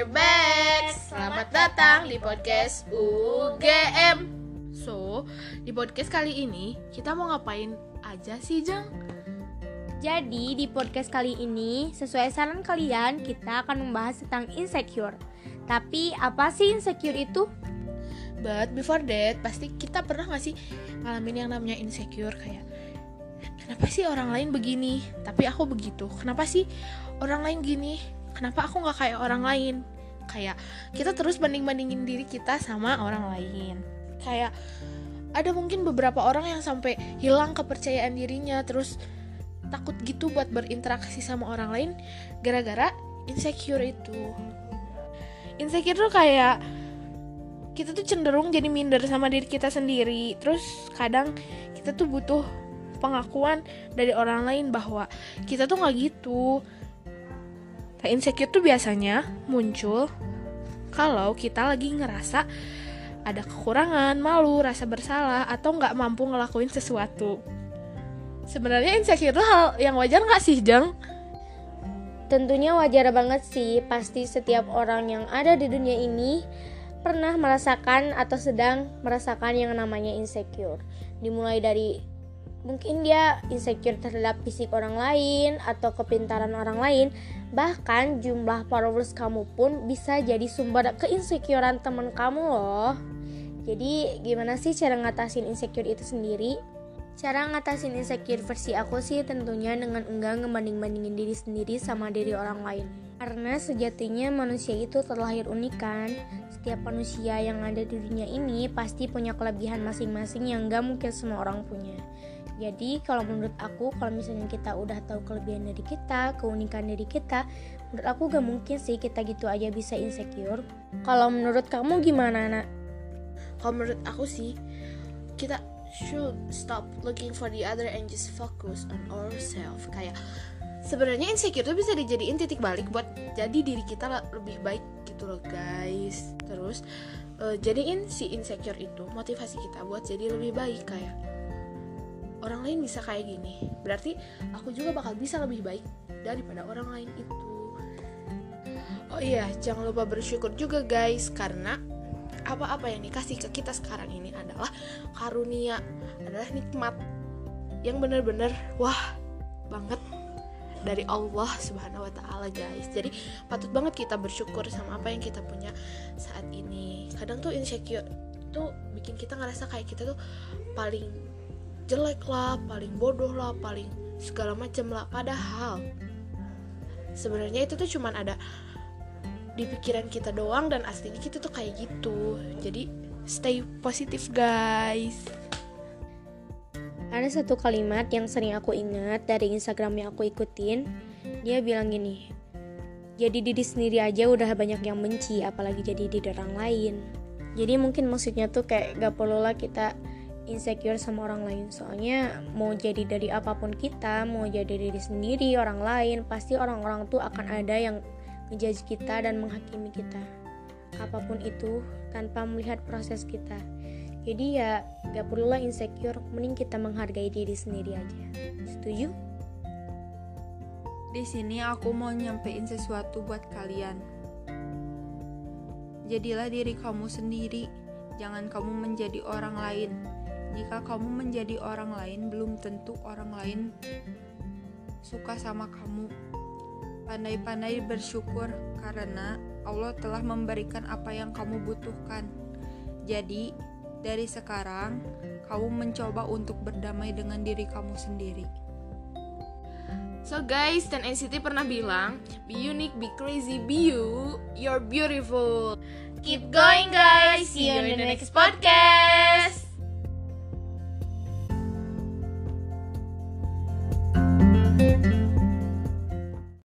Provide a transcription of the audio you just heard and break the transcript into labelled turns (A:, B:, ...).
A: we're back. Selamat datang di podcast UGM. So, di podcast kali ini kita mau ngapain aja sih, Jang?
B: Jadi di podcast kali ini sesuai saran kalian kita akan membahas tentang insecure. Tapi apa sih insecure itu?
A: But before that, pasti kita pernah gak sih ngalamin yang namanya insecure kayak Kenapa sih orang lain begini, tapi aku begitu? Kenapa sih orang lain gini, kenapa aku nggak kayak orang lain? Kayak kita terus banding bandingin diri kita sama orang lain. Kayak ada mungkin beberapa orang yang sampai hilang kepercayaan dirinya terus takut gitu buat berinteraksi sama orang lain gara-gara insecure itu. Insecure tuh kayak kita tuh cenderung jadi minder sama diri kita sendiri. Terus kadang kita tuh butuh pengakuan dari orang lain bahwa kita tuh nggak gitu Nah, insecure tuh biasanya muncul kalau kita lagi ngerasa ada kekurangan, malu, rasa bersalah, atau nggak mampu ngelakuin sesuatu. Sebenarnya insecure itu hal yang wajar nggak sih, Jang?
B: Tentunya wajar banget sih, pasti setiap orang yang ada di dunia ini pernah merasakan atau sedang merasakan yang namanya insecure. Dimulai dari mungkin dia insecure terhadap fisik orang lain atau kepintaran orang lain. Bahkan jumlah followers kamu pun bisa jadi sumber keinsecurean teman kamu loh. Jadi gimana sih cara ngatasin insecure itu sendiri? Cara ngatasin insecure versi aku sih tentunya dengan enggak ngebanding-bandingin diri sendiri sama diri orang lain. Karena sejatinya manusia itu terlahir unik kan? Setiap manusia yang ada di dunia ini pasti punya kelebihan masing-masing yang gak mungkin semua orang punya jadi kalau menurut aku kalau misalnya kita udah tahu kelebihan dari kita, keunikan dari kita, menurut aku gak mungkin sih kita gitu aja bisa insecure. Kalau menurut kamu gimana, Nak?
A: Kalau menurut aku sih kita should stop looking for the other and just focus on ourselves. Kayak sebenarnya insecure itu bisa dijadiin titik balik buat jadi diri kita lebih baik gitu loh, guys. Terus uh, jadiin si insecure itu motivasi kita buat jadi lebih baik kayak orang lain bisa kayak gini berarti aku juga bakal bisa lebih baik daripada orang lain itu oh iya jangan lupa bersyukur juga guys karena apa-apa yang dikasih ke kita sekarang ini adalah karunia adalah nikmat yang benar-benar wah banget dari Allah Subhanahu wa taala guys. Jadi patut banget kita bersyukur sama apa yang kita punya saat ini. Kadang tuh insecure tuh bikin kita ngerasa kayak kita tuh paling jelek lah paling bodoh lah paling segala macam lah padahal sebenarnya itu tuh cuman ada di pikiran kita doang dan aslinya kita tuh kayak gitu. Jadi stay positif guys.
B: Ada satu kalimat yang sering aku ingat dari Instagram yang aku ikutin. Dia bilang gini jadi diri sendiri aja udah banyak yang benci apalagi jadi diri orang lain. Jadi mungkin maksudnya tuh kayak gak perlu lah kita insecure sama orang lain. Soalnya mau jadi dari apa pun kita mau jadi diri sendiri orang lain pasti orang-orang tuh akan ada yang ngejudge kita dan menghakimi kita. Apa pun itu tanpa melihat proses kita. Jadi ya gak perlulah insecure mending kita menghargai diri sendiri aja. Setuju?
C: Di sini aku mau nyampein sesuatu buat kalian. Jadilah diri kamu sendiri, jangan kamu menjadi orang lain. Jika kamu menjadi orang lain, belum tentu orang lain suka sama kamu. Pandai-pandai bersyukur karena Allah telah memberikan apa yang kamu butuhkan. Jadi, dari sekarang kamu mencoba untuk berdamai dengan diri kamu sendiri.
A: So guys, dan NCT pernah bilang, be unique, be crazy, be you, you're beautiful. Keep going guys, see you in the next podcast.